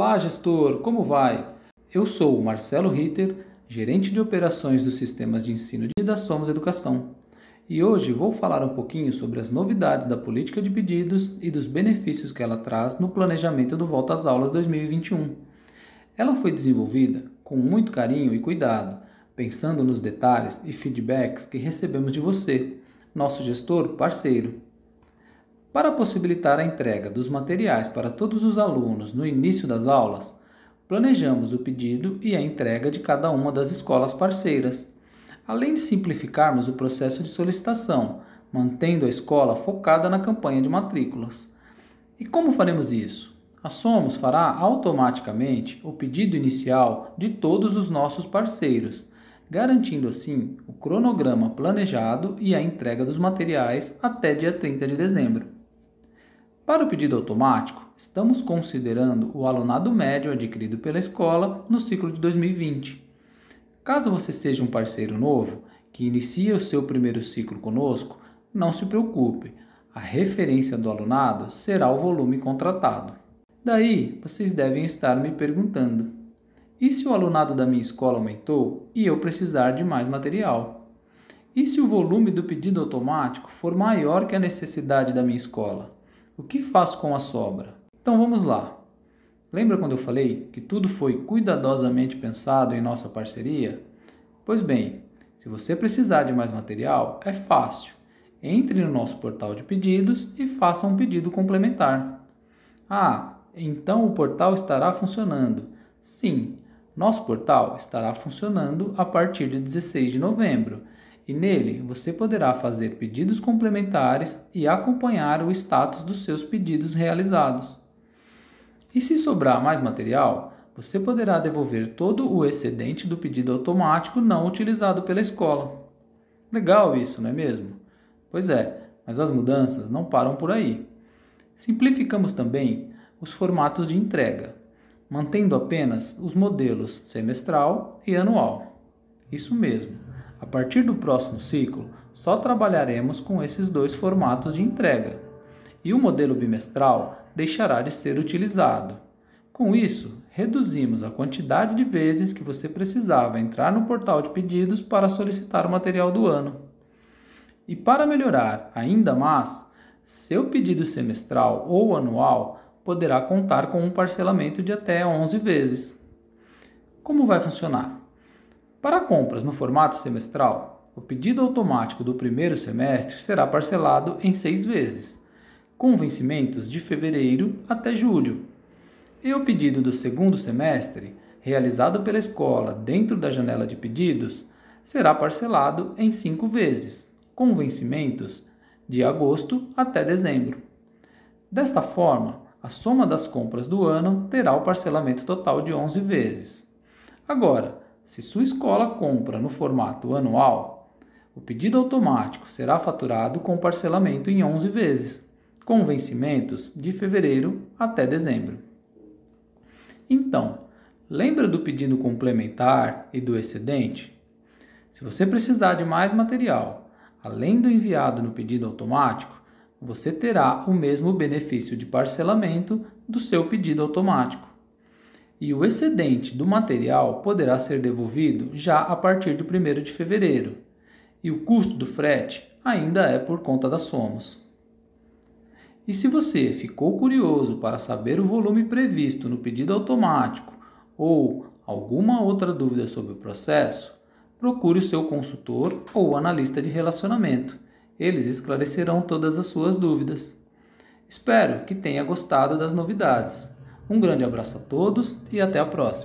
Olá, gestor, como vai? Eu sou o Marcelo Ritter, gerente de operações dos sistemas de ensino da Somos Educação. E hoje vou falar um pouquinho sobre as novidades da política de pedidos e dos benefícios que ela traz no planejamento do Volta às Aulas 2021. Ela foi desenvolvida com muito carinho e cuidado, pensando nos detalhes e feedbacks que recebemos de você, nosso gestor parceiro. Para possibilitar a entrega dos materiais para todos os alunos no início das aulas, planejamos o pedido e a entrega de cada uma das escolas parceiras, além de simplificarmos o processo de solicitação, mantendo a escola focada na campanha de matrículas. E como faremos isso? A Somos fará automaticamente o pedido inicial de todos os nossos parceiros, garantindo assim o cronograma planejado e a entrega dos materiais até dia 30 de dezembro. Para o pedido automático, estamos considerando o alunado médio adquirido pela escola no ciclo de 2020. Caso você seja um parceiro novo que inicia o seu primeiro ciclo conosco, não se preocupe, a referência do alunado será o volume contratado. Daí, vocês devem estar me perguntando: e se o alunado da minha escola aumentou e eu precisar de mais material? E se o volume do pedido automático for maior que a necessidade da minha escola? O que faço com a sobra? Então vamos lá. Lembra quando eu falei que tudo foi cuidadosamente pensado em nossa parceria? Pois bem, se você precisar de mais material, é fácil. Entre no nosso portal de pedidos e faça um pedido complementar. Ah, então o portal estará funcionando. Sim, nosso portal estará funcionando a partir de 16 de novembro e nele você poderá fazer pedidos complementares e acompanhar o status dos seus pedidos realizados. E se sobrar mais material, você poderá devolver todo o excedente do pedido automático não utilizado pela escola. Legal isso, não é mesmo? Pois é, mas as mudanças não param por aí. Simplificamos também os formatos de entrega, mantendo apenas os modelos semestral e anual. Isso mesmo. A partir do próximo ciclo, só trabalharemos com esses dois formatos de entrega, e o modelo bimestral deixará de ser utilizado. Com isso, reduzimos a quantidade de vezes que você precisava entrar no portal de pedidos para solicitar o material do ano. E para melhorar ainda mais, seu pedido semestral ou anual poderá contar com um parcelamento de até 11 vezes. Como vai funcionar? Para compras no formato semestral, o pedido automático do primeiro semestre será parcelado em seis vezes, com vencimentos de fevereiro até julho. E o pedido do segundo semestre, realizado pela escola dentro da janela de pedidos, será parcelado em cinco vezes, com vencimentos de agosto até dezembro. Desta forma, a soma das compras do ano terá o parcelamento total de 11 vezes. Agora, se sua escola compra no formato anual, o pedido automático será faturado com parcelamento em 11 vezes, com vencimentos de fevereiro até dezembro. Então, lembra do pedido complementar e do excedente? Se você precisar de mais material, além do enviado no pedido automático, você terá o mesmo benefício de parcelamento do seu pedido automático e o excedente do material poderá ser devolvido já a partir de 1 de fevereiro, e o custo do frete ainda é por conta das somos. E se você ficou curioso para saber o volume previsto no pedido automático ou alguma outra dúvida sobre o processo, procure o seu consultor ou analista de relacionamento. Eles esclarecerão todas as suas dúvidas. Espero que tenha gostado das novidades. Um grande abraço a todos e até a próxima.